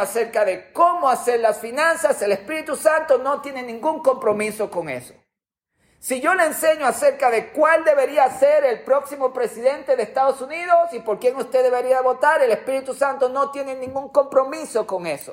acerca de cómo hacer las finanzas, el Espíritu Santo no tiene ningún compromiso con eso. Si yo le enseño acerca de cuál debería ser el próximo presidente de Estados Unidos y por quién usted debería votar, el Espíritu Santo no tiene ningún compromiso con eso.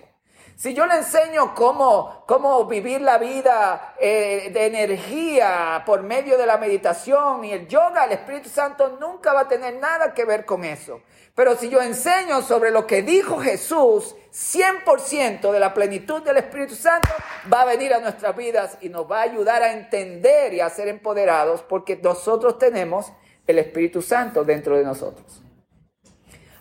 Si yo le enseño cómo, cómo vivir la vida eh, de energía por medio de la meditación y el yoga, el Espíritu Santo nunca va a tener nada que ver con eso. Pero si yo enseño sobre lo que dijo Jesús, 100% de la plenitud del Espíritu Santo va a venir a nuestras vidas y nos va a ayudar a entender y a ser empoderados porque nosotros tenemos el Espíritu Santo dentro de nosotros.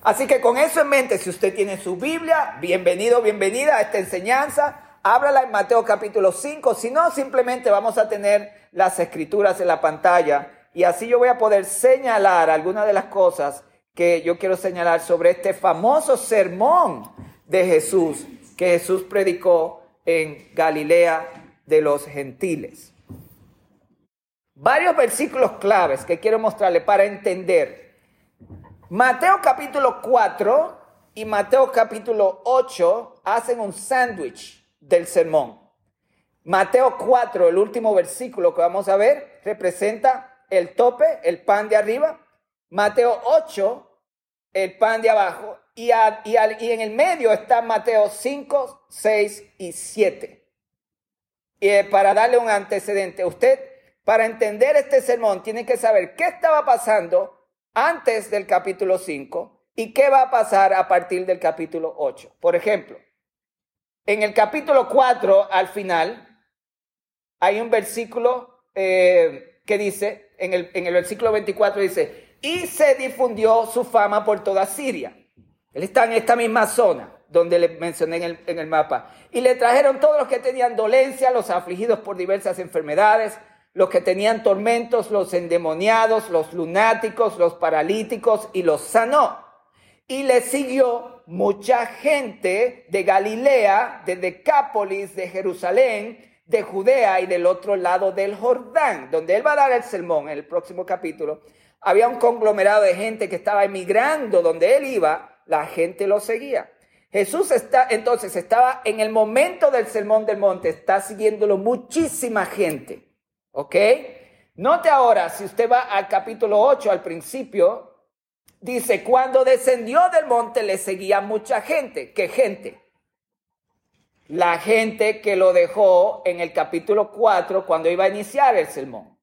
Así que con eso en mente, si usted tiene su Biblia, bienvenido, bienvenida a esta enseñanza. Ábrala en Mateo capítulo 5. Si no, simplemente vamos a tener las escrituras en la pantalla. Y así yo voy a poder señalar algunas de las cosas que yo quiero señalar sobre este famoso sermón de Jesús que Jesús predicó en Galilea de los gentiles. Varios versículos claves que quiero mostrarle para entender Mateo capítulo 4 y Mateo capítulo 8 hacen un sándwich del sermón. Mateo 4, el último versículo que vamos a ver, representa el tope, el pan de arriba. Mateo 8, el pan de abajo. Y, y, en el medio está Mateo 5, 6 y 7. Y eh, para darle un antecedente, usted, para entender este sermón, tiene que saber qué estaba pasando antes del capítulo 5 y qué va a pasar a partir del capítulo 8. Por ejemplo, en el capítulo 4 al final hay un versículo eh, que dice, en el, en el versículo 24 dice, y se difundió su fama por toda Siria. Él está en esta misma zona donde le mencioné en el, en el mapa. Y le trajeron todos los que tenían dolencia, los afligidos por diversas enfermedades, los que tenían tormentos, los endemoniados, los lunáticos, los paralíticos, y los sanó. Y le siguió mucha gente de Galilea, de Decápolis, de Jerusalén, de Judea y del otro lado del Jordán, donde él va a dar el sermón en el próximo capítulo. Había un conglomerado de gente que estaba emigrando donde él iba, la gente lo seguía. Jesús está, entonces estaba en el momento del sermón del monte, está siguiéndolo muchísima gente. ¿Ok? Note ahora, si usted va al capítulo 8, al principio, dice, cuando descendió del monte le seguía mucha gente. ¿Qué gente? La gente que lo dejó en el capítulo 4 cuando iba a iniciar el sermón.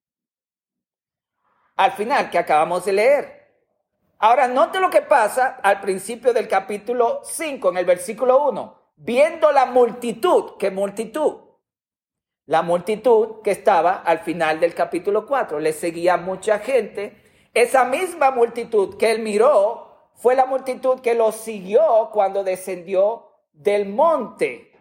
Al final, que acabamos de leer. Ahora, note lo que pasa al principio del capítulo 5, en el versículo 1. Viendo la multitud, ¿qué multitud? La multitud que estaba al final del capítulo 4, le seguía mucha gente. Esa misma multitud que él miró fue la multitud que lo siguió cuando descendió del monte.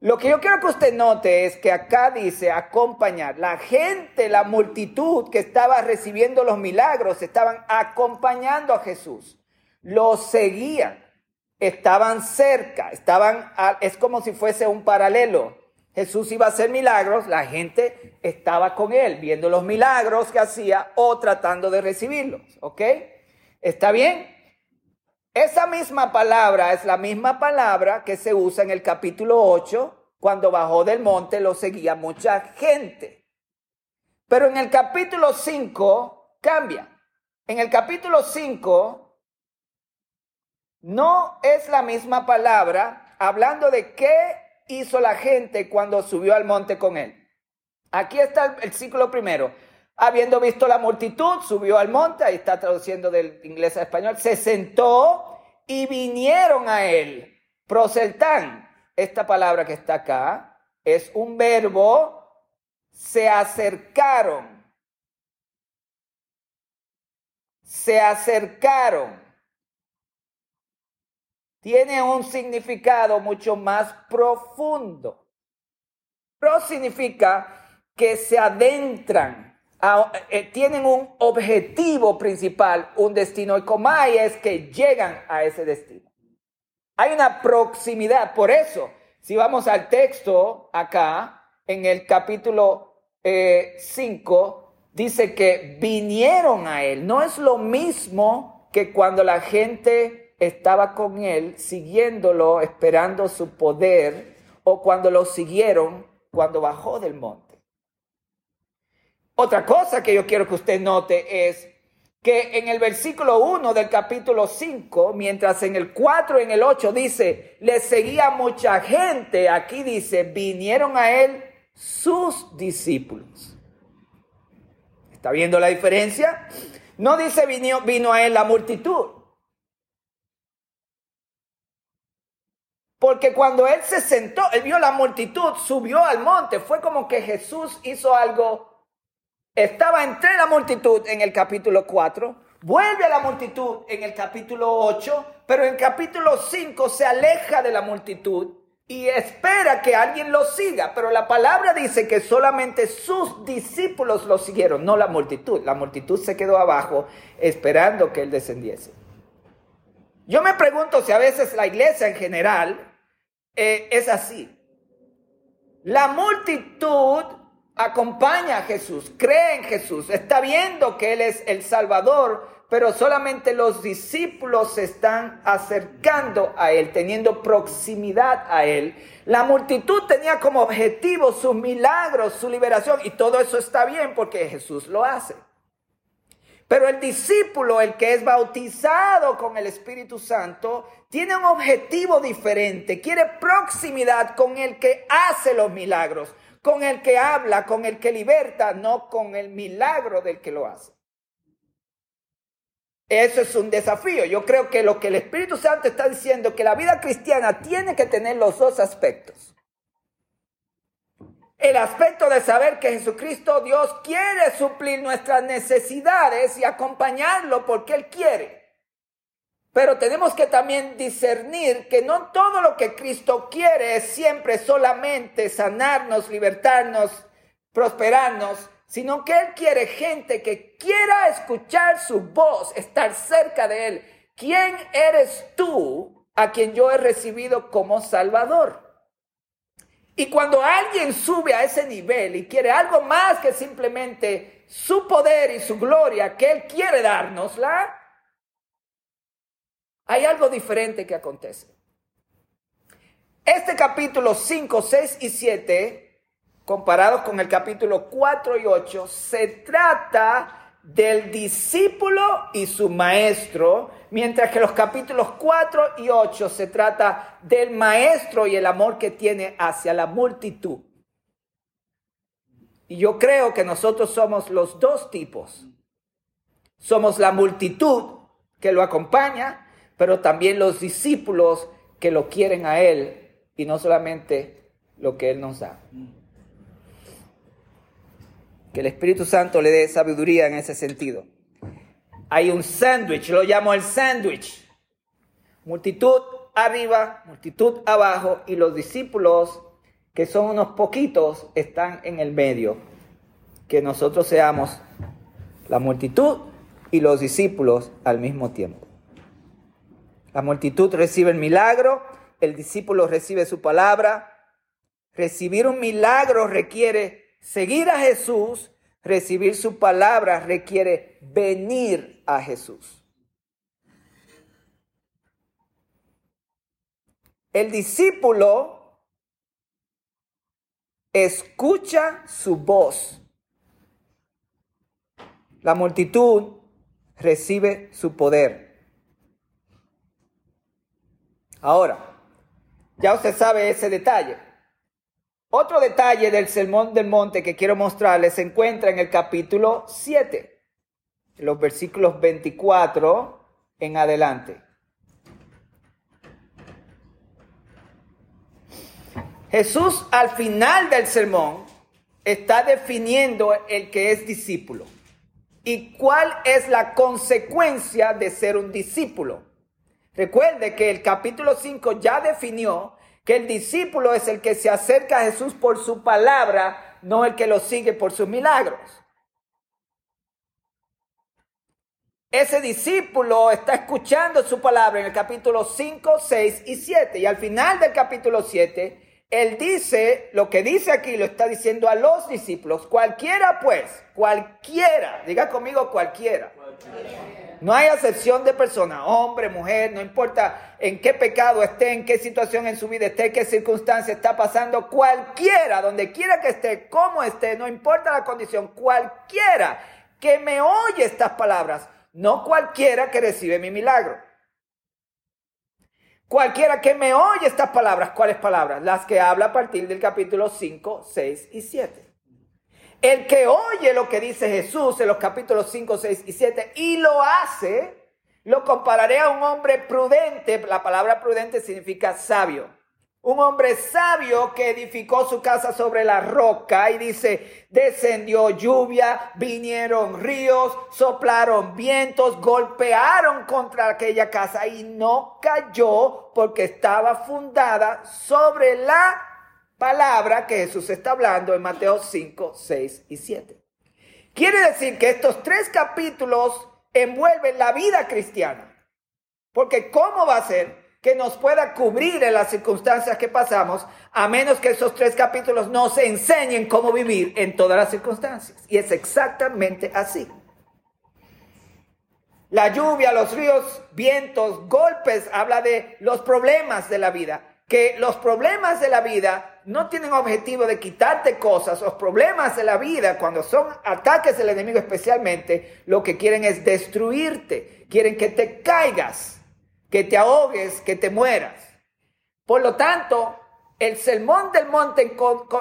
Lo que yo quiero que usted note es que acá dice acompañar. La gente, la multitud que estaba recibiendo los milagros, estaban acompañando a Jesús. Lo seguían. Estaban cerca. Estaban, es como si fuese un paralelo. Jesús iba a hacer milagros, la gente estaba con él, viendo los milagros que hacía o tratando de recibirlos. ¿Ok? ¿Está bien? Esa misma palabra es la misma palabra que se usa en el capítulo 8, cuando bajó del monte lo seguía mucha gente. Pero en el capítulo 5 cambia. En el capítulo 5 no es la misma palabra hablando de qué hizo la gente cuando subió al monte con él? Aquí está el, ciclo primero. Habiendo visto la multitud, subió al monte, ahí está traduciendo del inglés a español, se sentó y vinieron a él. Proseltán, esta palabra que está acá, es un verbo, se acercaron. Se acercaron tiene un significado mucho más profundo. Pro significa que se adentran, eh, tienen un objetivo principal, un destino. Y comay es que llegan a ese destino. Hay una proximidad. Por eso, si vamos al texto acá, en el capítulo 5, eh, dice que vinieron a él. No es lo mismo que cuando la gente estaba con él, siguiéndolo, esperando su poder, o cuando lo siguieron cuando bajó del monte. Otra cosa que yo quiero que usted note es que en el versículo 1 del capítulo 5, mientras en el 4 y en el 8 dice, le seguía mucha gente, aquí dice, vinieron a él sus discípulos. ¿Está viendo la diferencia? No dice vino, vino a él la multitud. Porque cuando él se sentó, él vio la multitud, subió al monte, fue como que Jesús hizo algo estaba entre la multitud en el capítulo 4, vuelve a la multitud en el capítulo 8, pero en el capítulo 5 se aleja de la multitud y espera que alguien lo siga, pero la palabra dice que solamente sus discípulos lo siguieron, no la multitud. La multitud se quedó abajo esperando que él descendiese. Yo me pregunto si a veces la iglesia en general eh, es así. La multitud acompaña a Jesús, cree en Jesús, está viendo que Él es el Salvador, pero solamente los discípulos se están acercando a Él, teniendo proximidad a Él. La multitud tenía como objetivo sus milagros, su liberación, y todo eso está bien porque Jesús lo hace. Pero el discípulo, el que es bautizado con el Espíritu Santo, tiene un objetivo diferente, quiere proximidad con el que hace los milagros con el que habla, con el que liberta, no con el milagro del que lo hace. Eso es un desafío. Yo creo que lo que el Espíritu Santo está diciendo, que la vida cristiana tiene que tener los dos aspectos. El aspecto de saber que Jesucristo, Dios, quiere suplir nuestras necesidades y acompañarlo porque Él quiere. Pero tenemos que también discernir que no todo lo que Cristo quiere es siempre solamente sanarnos, libertarnos, prosperarnos, sino que Él quiere gente que quiera escuchar su voz, estar cerca de Él. ¿Quién eres tú a quien yo he recibido como Salvador? Y cuando alguien sube a ese nivel y quiere algo más que simplemente su poder y su gloria que Él quiere dárnosla, hay algo diferente que acontece. Este capítulo 5, 6 y 7, comparados con el capítulo 4 y 8, se trata del discípulo y su maestro, mientras que los capítulos 4 y 8 se trata del maestro y el amor que tiene hacia la multitud. Y yo creo que nosotros somos los dos tipos. Somos la multitud que lo acompaña pero también los discípulos que lo quieren a Él y no solamente lo que Él nos da. Que el Espíritu Santo le dé sabiduría en ese sentido. Hay un sándwich, lo llamo el sándwich. Multitud arriba, multitud abajo y los discípulos, que son unos poquitos, están en el medio. Que nosotros seamos la multitud y los discípulos al mismo tiempo. La multitud recibe el milagro, el discípulo recibe su palabra. Recibir un milagro requiere seguir a Jesús, recibir su palabra requiere venir a Jesús. El discípulo escucha su voz. La multitud recibe su poder. Ahora, ya usted sabe ese detalle. Otro detalle del Sermón del Monte que quiero mostrarles se encuentra en el capítulo 7, los versículos 24 en adelante. Jesús al final del sermón está definiendo el que es discípulo y cuál es la consecuencia de ser un discípulo. Recuerde que el capítulo 5 ya definió que el discípulo es el que se acerca a Jesús por su palabra, no el que lo sigue por sus milagros. Ese discípulo está escuchando su palabra en el capítulo 5, 6 y 7. Y al final del capítulo 7, él dice, lo que dice aquí lo está diciendo a los discípulos, cualquiera pues, cualquiera, diga conmigo cualquiera. cualquiera No hay acepción de persona, hombre, mujer, no importa en qué pecado esté, en qué situación en su vida esté, qué circunstancia está pasando, cualquiera, donde quiera que esté, cómo esté, no importa la condición, cualquiera que me oye estas palabras, no cualquiera que recibe mi milagro. Cualquiera que me oye estas palabras, ¿cuáles palabras? Las que habla a partir del capítulo 5, 6 y 7. El que oye lo que dice Jesús en los capítulos 5, 6 y 7 y lo hace, lo compararé a un hombre prudente. La palabra prudente significa sabio. Un hombre sabio que edificó su casa sobre la roca y dice, descendió lluvia, vinieron ríos, soplaron vientos, golpearon contra aquella casa y no cayó porque estaba fundada sobre la palabra que Jesús está hablando en Mateo 5, 6 y 7. Quiere decir que estos tres capítulos envuelven la vida cristiana. Porque ¿cómo va a ser que nos pueda cubrir en las circunstancias que pasamos a menos que esos tres capítulos nos enseñen cómo vivir en todas las circunstancias? Y es exactamente así. La lluvia, los ríos, vientos, golpes, habla de los problemas de la vida. Que los problemas de la vida no tienen objetivo de quitarte cosas. Los problemas de la vida, cuando son ataques del enemigo especialmente, lo que quieren es destruirte. Quieren que te caigas, que te ahogues, que te mueras. Por lo tanto, el sermón del monte,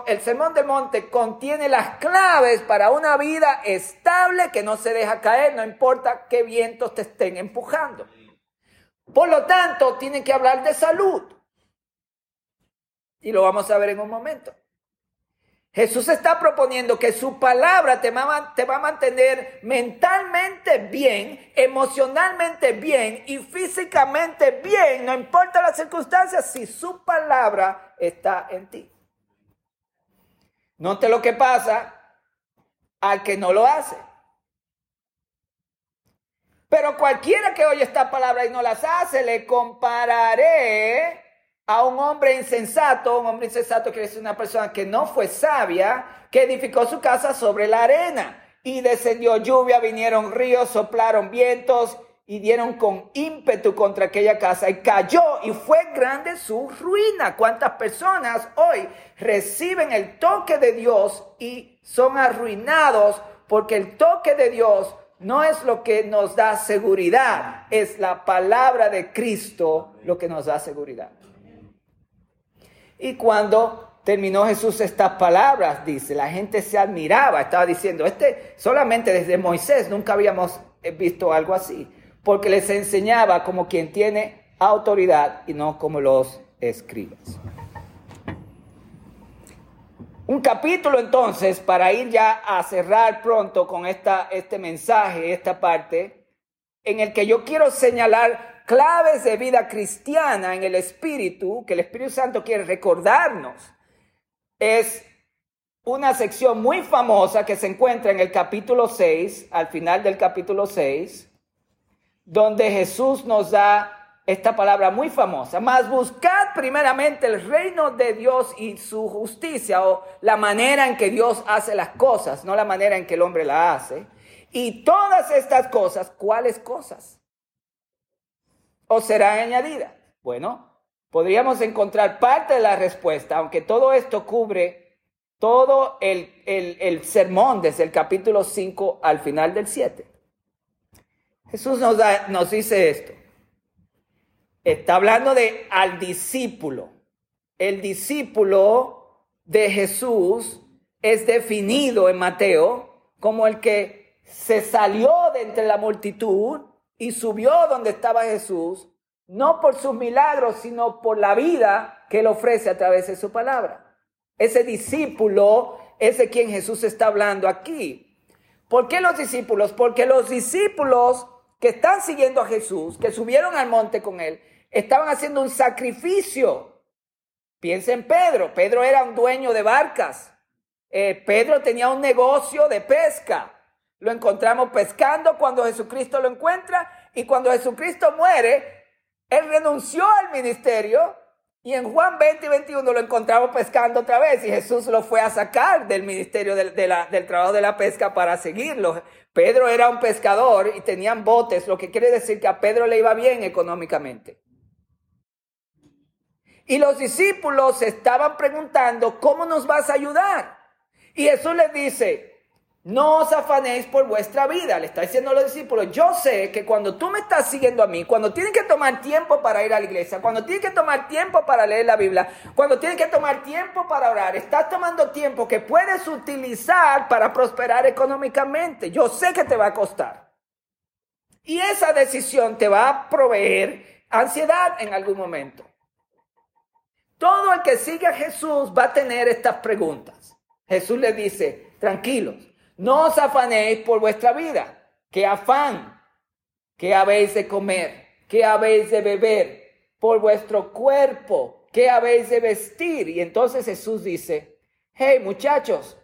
el sermón del monte contiene las claves para una vida estable que no se deja caer, no importa qué vientos te estén empujando. Por lo tanto, tienen que hablar de salud. Y lo vamos a ver en un momento. Jesús está proponiendo que su palabra te va, a mantener mentalmente bien, emocionalmente bien y físicamente bien, no importa las circunstancias, si su palabra está en ti. Note lo que pasa al que no lo hace. Pero cualquiera que oye esta palabra y no las hace, le compararé a un hombre insensato, un hombre insensato quiere decir una persona que no fue sabia, que edificó su casa sobre la arena y descendió lluvia, vinieron ríos, soplaron vientos y dieron con ímpetu contra aquella casa y cayó y fue grande su ruina. ¿Cuántas personas hoy reciben el toque de Dios y son arruinados porque el toque de Dios no es lo que nos da seguridad, es la palabra de Cristo lo que nos da seguridad. Y cuando terminó Jesús estas palabras, dice, la gente se admiraba, estaba diciendo, este solamente desde Moisés nunca habíamos visto algo así, porque les enseñaba como quien tiene autoridad y no como los escribas. Un capítulo entonces, para ir ya a cerrar pronto con esta, este mensaje, esta parte, en el que yo quiero señalar claves de vida cristiana en el Espíritu, que el Espíritu Santo quiere recordarnos, es una sección muy famosa que se encuentra en el capítulo 6, al final del capítulo 6, donde Jesús nos da esta palabra muy famosa, más buscad primeramente el reino de Dios y su justicia o la manera en que Dios hace las cosas, no la manera en que el hombre la hace. Y todas estas cosas, ¿cuáles cosas? O será añadida? Bueno, podríamos encontrar parte de la respuesta, aunque todo esto cubre todo el, sermón desde el capítulo 5 al final del 7. Jesús nos, nos dice esto. Está hablando de al discípulo. El discípulo de Jesús es definido en Mateo como el que se salió de entre la multitud y subió donde estaba Jesús, no por sus milagros, sino por la vida que él ofrece a través de su palabra. Ese discípulo es de quien Jesús está hablando aquí. ¿Por qué los discípulos? Porque los discípulos que están siguiendo a Jesús, que subieron al monte con él, estaban haciendo un sacrificio. Piensa en Pedro. Pedro era un dueño de barcas. Eh, Pedro tenía un negocio de pesca. Lo encontramos pescando cuando Jesucristo lo encuentra y cuando Jesucristo muere, él renunció al ministerio Y en Juan 20 y 21 lo encontramos pescando otra vez y Jesús lo fue a sacar del ministerio del trabajo de la pesca para seguirlo. Pedro era un pescador y tenían botes, lo que quiere decir que a Pedro le iba bien económicamente. Y los discípulos estaban preguntando, ¿cómo nos vas a ayudar? Y Jesús les dice, no os afanéis por vuestra vida, le está diciendo a los discípulos, yo sé que cuando tú me estás siguiendo a mí, cuando tienes que tomar tiempo para ir a la iglesia, cuando tienes que tomar tiempo para leer la Biblia, cuando tienes que tomar tiempo para orar, estás tomando tiempo que puedes utilizar para prosperar económicamente. Yo sé que te va a costar. Y esa decisión te va a proveer ansiedad en algún momento. Todo el que sigue a Jesús va a tener estas preguntas. Jesús le dice, tranquilos no os afanéis por vuestra vida. ¿Qué afán? ¿Qué habéis de comer? ¿Qué habéis de beber? Por vuestro cuerpo. ¿Qué habéis de vestir? Y entonces Jesús dice, hey muchachos,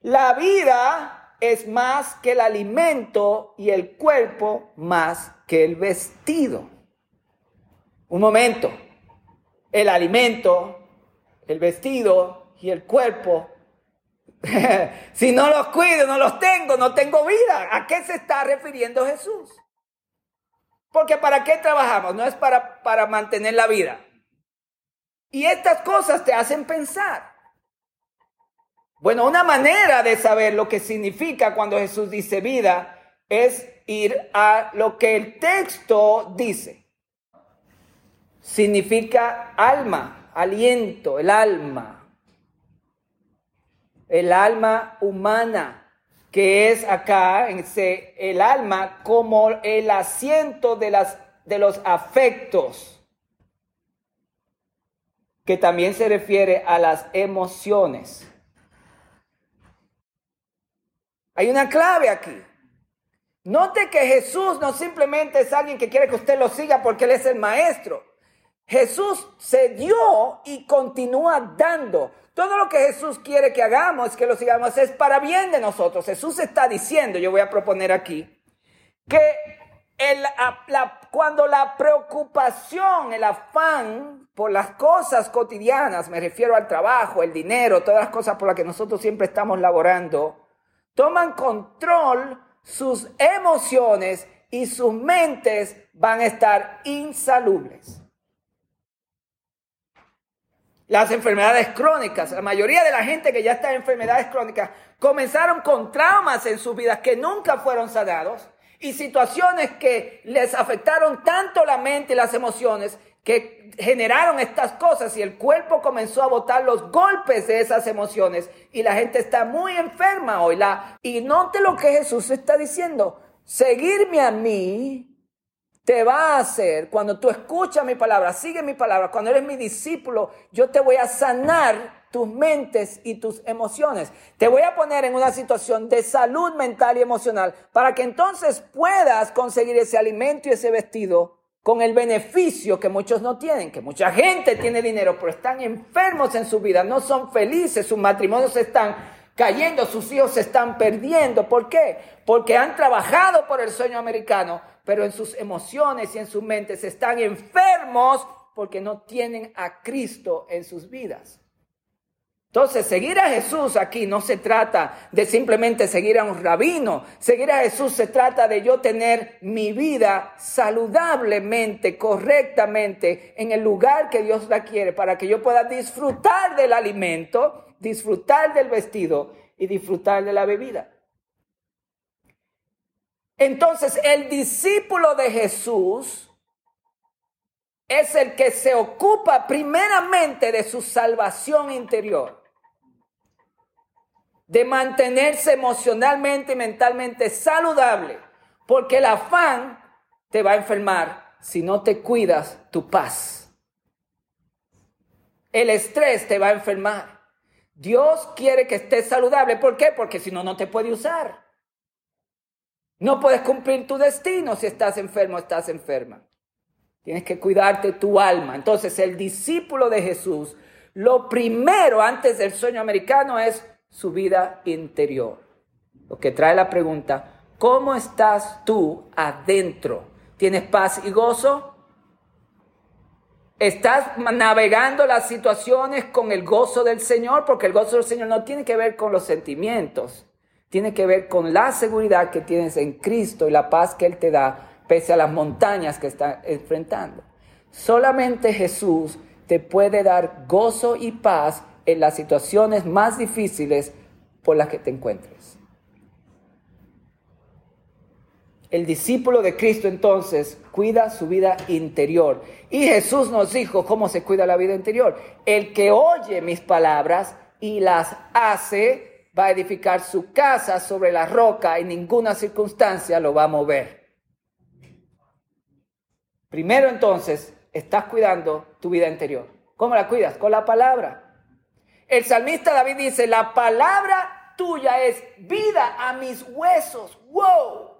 la vida es más que el alimento y el cuerpo más que el vestido. Un momento, el alimento, el vestido y el cuerpo si no los cuido, no los tengo, no tengo vida. ¿A qué se está refiriendo Jesús? Porque ¿para qué trabajamos? No es para, para mantener la vida. Y estas cosas te hacen pensar. Bueno, una manera de saber lo que significa cuando Jesús dice vida es ir a lo que el texto dice. Significa alma, aliento, el alma el alma humana, que es acá el alma como el asiento de, las, de los afectos, que también se refiere a las emociones. Hay una clave aquí. Note que Jesús no simplemente es alguien que quiere que usted lo siga porque Él es el maestro. Jesús se dio y continúa dando. Todo lo que Jesús quiere que hagamos, que lo sigamos, es para bien de nosotros. Jesús está diciendo, yo voy a proponer aquí, que cuando la preocupación, el afán por las cosas cotidianas, me refiero al trabajo, el dinero, todas las cosas por las que nosotros siempre estamos laborando, toman control, sus emociones y sus mentes van a estar insalubles. Las enfermedades crónicas, la mayoría de la gente que ya está en enfermedades crónicas comenzaron con traumas en sus vidas que nunca fueron sanados y situaciones que les afectaron tanto la mente y las emociones que generaron estas cosas y el cuerpo comenzó a botar los golpes de esas emociones y la gente está muy enferma hoy. La, y note lo que Jesús está diciendo, seguirme a mí te va a hacer, cuando tú escuchas mi palabra, sigue mi palabra, cuando eres mi discípulo, yo te voy a sanar tus mentes y tus emociones. Te voy a poner en una situación de salud mental y emocional para que entonces puedas conseguir ese alimento y ese vestido con el beneficio que muchos no tienen, que mucha gente tiene dinero, pero están enfermos en su vida, no son felices, sus matrimonios están cayendo, sus hijos se están perdiendo. ¿Por qué? Porque han trabajado por el sueño americano, pero en sus emociones y en sus mentes están enfermos porque no tienen a Cristo en sus vidas. Entonces, seguir a Jesús aquí no se trata de simplemente seguir a un rabino. Seguir a Jesús se trata de yo tener mi vida saludablemente, correctamente, en el lugar que Dios la quiere, para que yo pueda disfrutar del alimento, disfrutar del vestido y disfrutar de la bebida. Entonces, el discípulo de Jesús es el que se ocupa primeramente de su salvación interior, de mantenerse emocionalmente y mentalmente saludable, porque el afán te va a enfermar si no te cuidas tu paz. El estrés te va a enfermar. Dios quiere que estés saludable. ¿Por qué? Porque si no, no te puede usar. No puedes cumplir tu destino si estás enfermo o estás enferma. Tienes que cuidarte tu alma. Entonces el discípulo de Jesús, lo primero antes del sueño americano es su vida interior. Lo que trae la pregunta, ¿cómo estás tú adentro? ¿Tienes paz y gozo? Estás navegando las situaciones con el gozo del Señor, porque el gozo del Señor no tiene que ver con los sentimientos, tiene que ver con la seguridad que tienes en Cristo y la paz que Él te da, pese a las montañas que estás enfrentando. Solamente Jesús te puede dar gozo y paz en las situaciones más difíciles por las que te encuentres. El discípulo de Cristo entonces cuida su vida interior. Y Jesús nos dijo cómo se cuida la vida interior. El que oye mis palabras y las hace va a edificar su casa sobre la roca y ninguna circunstancia lo va a mover. Primero entonces, estás cuidando tu vida interior. ¿Cómo la cuidas? Con la palabra. El salmista David dice, la palabra tuya es vida a mis huesos. ¡Wow!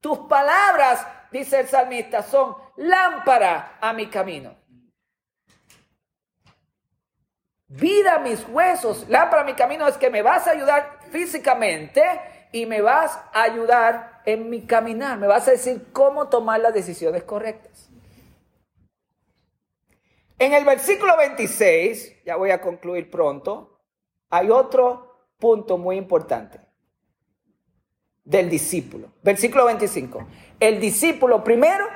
Tus palabras, dice el salmista, son lámpara a mi camino. Vida mis huesos, lámpara mi camino es que me vas a ayudar físicamente y me vas a ayudar en mi caminar. Me vas a decir cómo tomar las decisiones correctas. En el versículo 26, ya voy a concluir pronto, hay otro punto muy importante del discípulo. Versículo 25. El discípulo primero,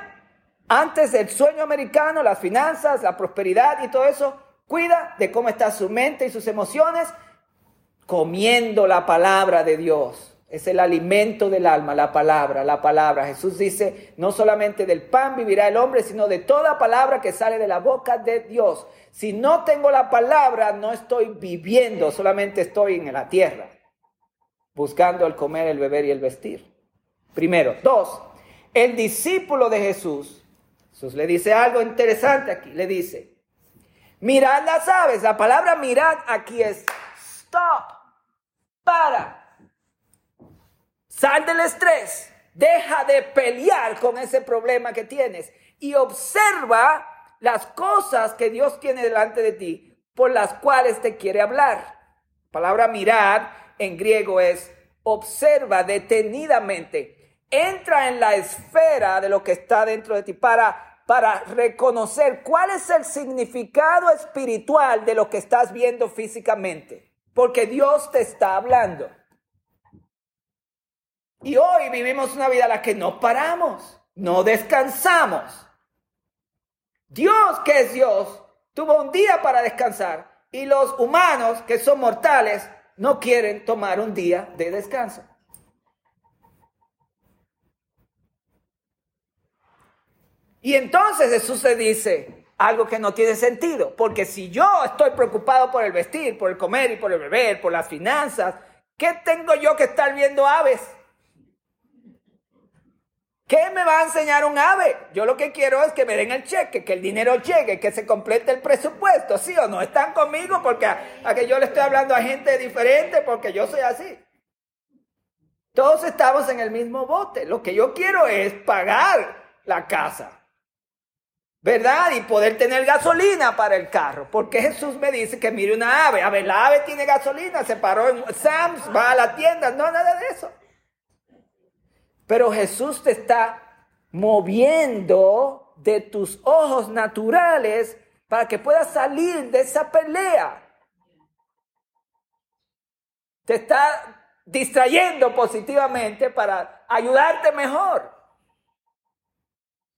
antes del sueño americano, las finanzas, la prosperidad y todo eso, cuida de cómo está su mente y sus emociones comiendo la palabra de Dios. Es el alimento del alma, la palabra, la palabra. Jesús dice, no solamente del pan vivirá el hombre, sino de toda palabra que sale de la boca de Dios. Si no tengo la palabra, no estoy viviendo, solamente estoy en la tierra, buscando el comer, el beber y el vestir. Primero. Dos, el discípulo de Jesús, Jesús le dice algo interesante aquí, le dice, mirad las aves. La palabra mirad aquí es stop, para Sal del estrés. Deja de pelear con ese problema que tienes y observa las cosas que Dios tiene delante de ti por las cuales te quiere hablar. La palabra mirar en griego es observa detenidamente. Entra en la esfera de lo que está dentro de ti para, para reconocer cuál es el significado espiritual de lo que estás viendo físicamente. Porque Dios te está hablando. Y hoy vivimos una vida en la que no paramos, no descansamos. Dios, que es Dios, tuvo un día para descansar y los humanos, que son mortales, no quieren tomar un día de descanso. Y entonces Jesús se dice algo que no tiene sentido, porque si yo estoy preocupado por el vestir, por el comer y por el beber, por las finanzas, ¿qué tengo yo que estar viendo aves? ¿Qué me va a enseñar un ave? Yo lo que quiero es que me den el cheque, que el dinero llegue, que se complete el presupuesto, ¿sí o no? Están conmigo porque a, que yo le estoy hablando a gente diferente porque yo soy así. Todos estamos en el mismo bote. Lo que yo quiero es pagar la casa. ¿Verdad? Y poder tener gasolina para el carro. Porque Jesús me dice que mire una ave. A ver, la ave tiene gasolina, se paró en Sam's, va a la tienda. No, nada de eso. Pero Jesús te está moviendo de tus ojos naturales para que puedas salir de esa pelea. Te está distrayendo positivamente para ayudarte mejor.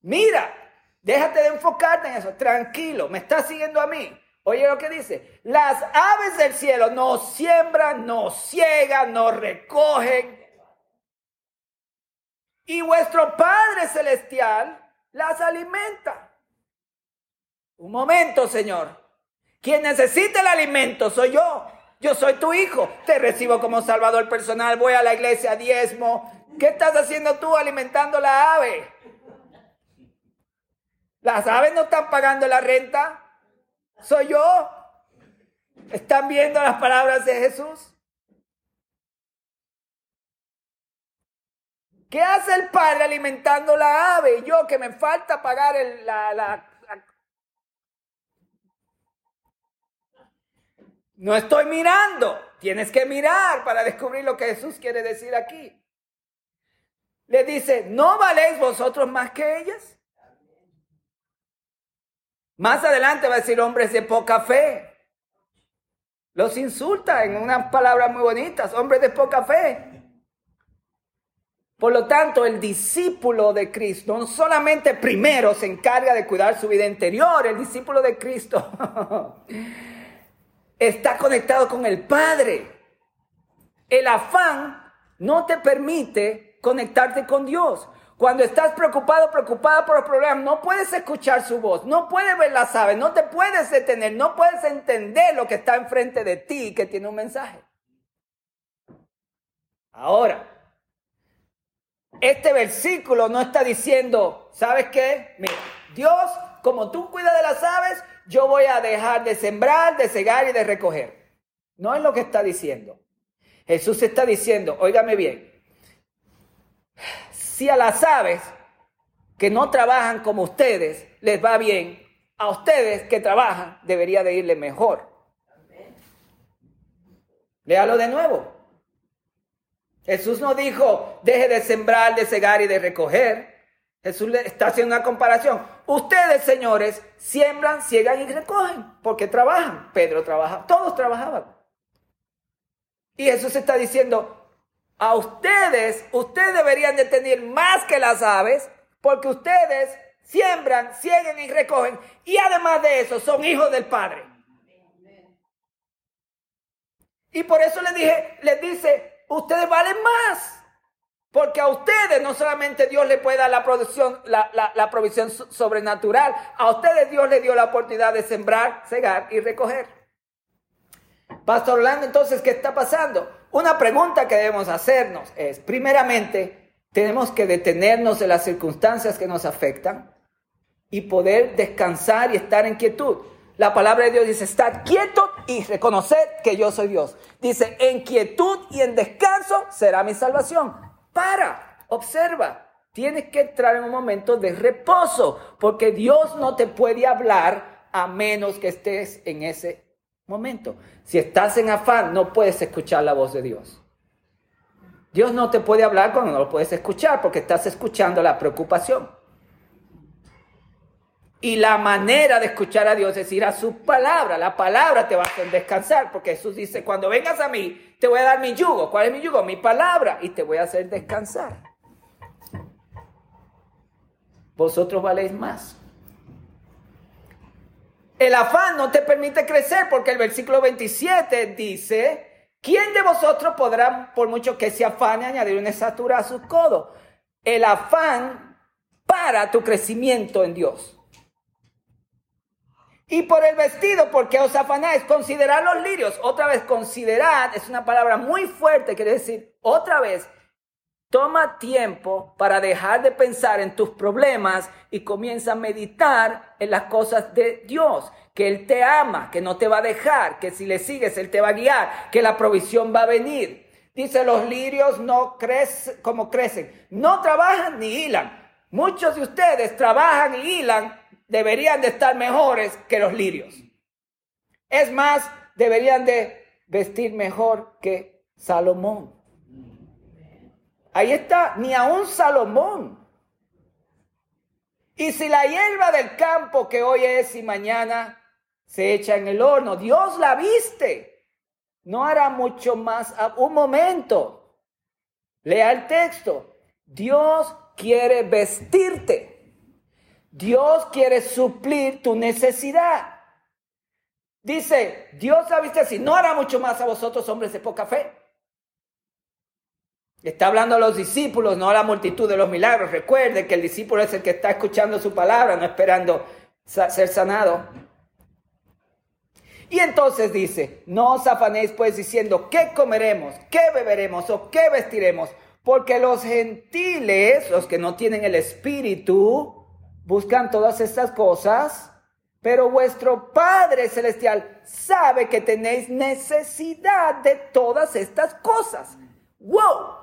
Mira, déjate de enfocarte en eso. Tranquilo, me estás siguiendo a mí. Oye lo que dice, las aves del cielo no siembran, no ciegan, no recogen, y vuestro Padre Celestial las alimenta. Un momento, Señor. Quien necesita el alimento soy yo. Yo soy tu hijo. Te recibo como salvador personal. Voy a la iglesia, diezmo. ¿Qué estás haciendo tú alimentando la ave? Las aves no están pagando la renta. Soy yo. ¿Están viendo las palabras de Jesús? ¿Qué hace el padre alimentando la ave? Yo que me falta pagar el, la, la, No estoy mirando. Tienes que mirar para descubrir lo que Jesús quiere decir aquí. Le dice, ¿no valéis vosotros más que ellas? Más adelante va a decir hombres de poca fe. Los insulta en unas palabras muy bonitas, hombres de poca fe. Por lo tanto, el discípulo de Cristo no solamente primero se encarga de cuidar su vida interior, el discípulo de Cristo está conectado con el Padre. El afán no te permite conectarte con Dios. Cuando estás preocupado, preocupada por los problemas, no puedes escuchar su voz, no puedes ver las aves, no te puedes detener, no puedes entender lo que está enfrente de ti que tiene un mensaje. Ahora, este versículo no está diciendo, ¿sabes qué? Mira, Dios, como tú cuidas de las aves, yo voy a dejar de sembrar, de cegar y de recoger. No es lo que está diciendo. Jesús está diciendo, óigame bien, si a las aves que no trabajan como ustedes les va bien, a ustedes que trabajan debería de irle mejor. Léalo de nuevo. Jesús no dijo, deje de sembrar, de cegar y de recoger. Jesús le está haciendo una comparación. Ustedes, señores, siembran, ciegan y recogen, porque trabajan. Pedro trabaja, todos trabajaban. Y Jesús está diciendo, a ustedes, ustedes deberían de tener más que las aves, porque ustedes siembran, ciegan y recogen. Y además de eso, son hijos del Padre. Y por eso les dije, les dice, ustedes valen más. Porque a ustedes no solamente Dios le puede dar la, producción, la, provisión sobrenatural, a ustedes Dios les dio la oportunidad de sembrar, cegar y recoger. Pastor Orlando, entonces, ¿qué está pasando? Una pregunta que debemos hacernos es, primeramente, tenemos que detenernos de las circunstancias que nos afectan y poder descansar y estar en quietud. La palabra de Dios dice, estad quieto y reconocer que yo soy Dios. Dice, en quietud y en descanso será mi salvación. Para, observa, tienes que entrar en un momento de reposo, porque Dios no te puede hablar a menos que estés en ese momento. Si estás en afán, no puedes escuchar la voz de Dios. Dios no te puede hablar cuando no lo puedes escuchar, porque estás escuchando la preocupación. Y la manera de escuchar a Dios es ir a su palabra. La palabra te va a hacer descansar, porque Jesús dice, cuando vengas a mí, te voy a dar mi yugo. ¿Cuál es mi yugo? Mi palabra. Y te voy a hacer descansar. Vosotros valéis más. El afán no te permite crecer, porque el versículo 27 dice, ¿quién de vosotros podrá, por mucho que se afane, añadir una estatura a sus codos? El afán para tu crecimiento en Dios. Y por el vestido, porque os afanáis, considerad los lirios. Otra vez, considerad es una palabra muy fuerte, quiere decir, otra vez, toma tiempo para dejar de pensar en tus problemas y comienza a meditar en las cosas de Dios, que Él te ama, que no te va a dejar, que si le sigues, Él te va a guiar, que la provisión va a venir. Dice, los lirios no crecen como crecen, no trabajan ni hilan. Muchos de ustedes trabajan y hilan deberían de estar mejores que los lirios. Es más, deberían de vestir mejor que Salomón. Ahí está, ni a un Salomón. Y si la hierba del campo que hoy es y mañana se echa en el horno, Dios la viste, no hará mucho más. Un momento, lea el texto. Dios quiere vestirte. Dios quiere suplir tu necesidad. Dice, Dios ha visto así, no hará mucho más a vosotros hombres de poca fe. Está hablando a los discípulos, no a la multitud de los milagros. Recuerde que el discípulo es el que está escuchando su palabra, no esperando ser sanado. Y entonces dice, no os afanéis pues diciendo, ¿qué comeremos? ¿Qué beberemos? ¿O qué vestiremos? Porque los gentiles, los que no tienen el espíritu, buscan todas estas cosas, pero vuestro Padre Celestial sabe que tenéis necesidad de todas estas cosas. ¡Wow!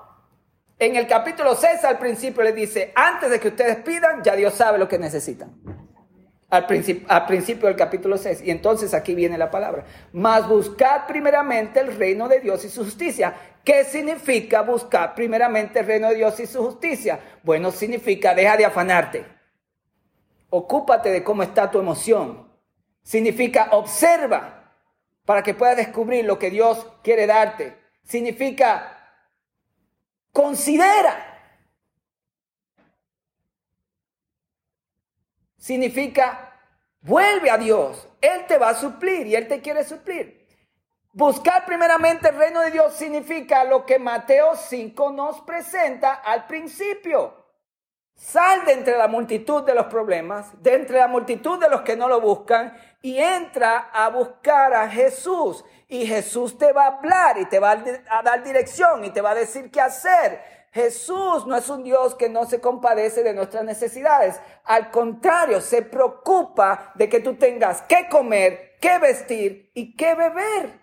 En el capítulo 6 al principio le dice, antes de que ustedes pidan, ya Dios sabe lo que necesitan. Al, al principio del capítulo 6. Y entonces aquí viene la palabra. Mas buscad primeramente el reino de Dios y su justicia. ¿Qué significa buscar primeramente el reino de Dios y su justicia? Bueno, significa deja de afanarte. Ocúpate de cómo está tu emoción. Significa observa para que puedas descubrir lo que Dios quiere darte. Significa considera. Significa vuelve a Dios. Él te va a suplir y Él te quiere suplir. Buscar primeramente el reino de Dios significa lo que Mateo 5 nos presenta al principio. Sal de entre la multitud de los problemas, de entre la multitud de los que no lo buscan, y entra a buscar a Jesús. Y Jesús te va a hablar y te va a dar dirección y te va a decir qué hacer. Jesús no es un Dios que no se compadece de nuestras necesidades. Al contrario, se preocupa de que tú tengas que comer, que vestir y que beber.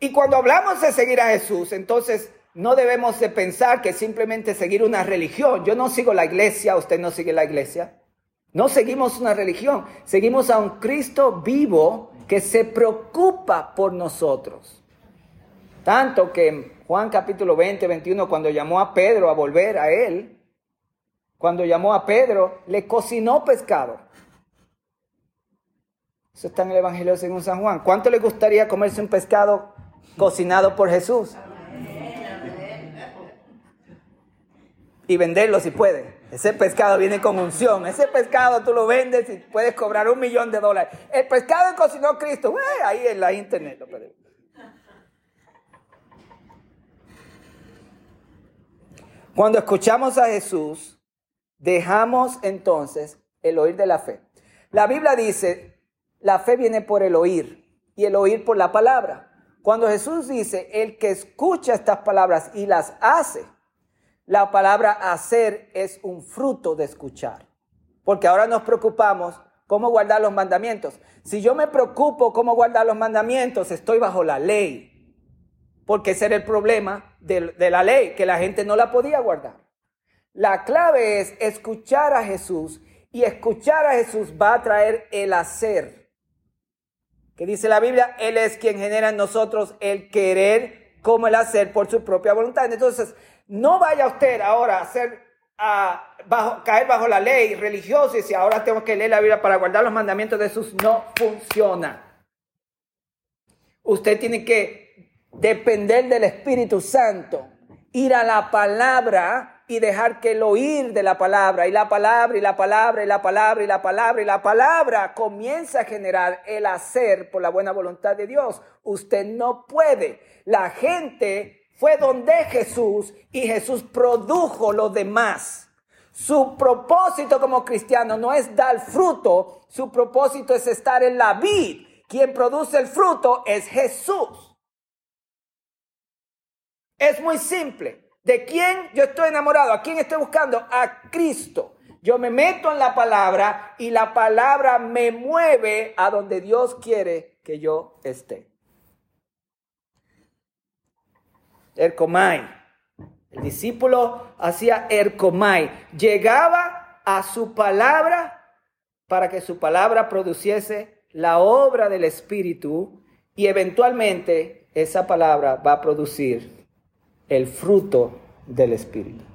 Y cuando hablamos de seguir a Jesús, entonces no debemos de pensar que simplemente seguir una religión. Yo no sigo la iglesia, usted no sigue la iglesia. No seguimos una religión, seguimos a un Cristo vivo que se preocupa por nosotros. Tanto que en Juan capítulo 20, 21, cuando llamó a Pedro a volver a él, cuando llamó a Pedro, le cocinó pescado. Eso está en el Evangelio según San Juan. ¿Cuánto le gustaría comerse un pescado cocinado por Jesús? Y venderlo si puede. Ese pescado viene con unción. Ese pescado tú lo vendes y puedes cobrar un millón de dólares. El pescado cocinó Cristo, ahí en la internet Cuando escuchamos a Jesús, dejamos entonces el oír de la fe. La Biblia dice, la fe viene por el oír y el oír por la palabra. Cuando Jesús dice, el que escucha estas palabras y las hace, la palabra hacer es un fruto de escuchar. Porque ahora nos preocupamos cómo guardar los mandamientos. Si yo me preocupo cómo guardar los mandamientos, estoy bajo la ley. Porque ese era el problema de, la ley, que la gente no la podía guardar. La clave es escuchar a Jesús y escuchar a Jesús va a traer el hacer. Que dice la Biblia, Él es quien genera en nosotros el querer como el hacer por su propia voluntad. Entonces, no vaya usted ahora a hacer, bajo, caer bajo la ley religiosa y si ahora tengo que leer la Biblia para guardar los mandamientos de Jesús. No funciona. Usted tiene que depender del Espíritu Santo, ir a la palabra y dejar que el oír de la palabra y la palabra y la palabra y la palabra y la palabra y la palabra comienza a generar el hacer por la buena voluntad de Dios. Usted no puede. La gente fue donde Jesús y Jesús produjo lo demás. Su propósito como cristiano no es dar fruto, su propósito es estar en la vid. Quien produce el fruto es Jesús. Es muy simple. ¿De quién yo estoy enamorado? ¿A quién estoy buscando? A Cristo. Yo me meto en la palabra y la palabra me mueve a donde Dios quiere que yo esté. Ercomai. El discípulo hacía Ercomai. Llegaba a su palabra para que su palabra produciese la obra del Espíritu y eventualmente esa palabra va a producir el fruto del Espíritu.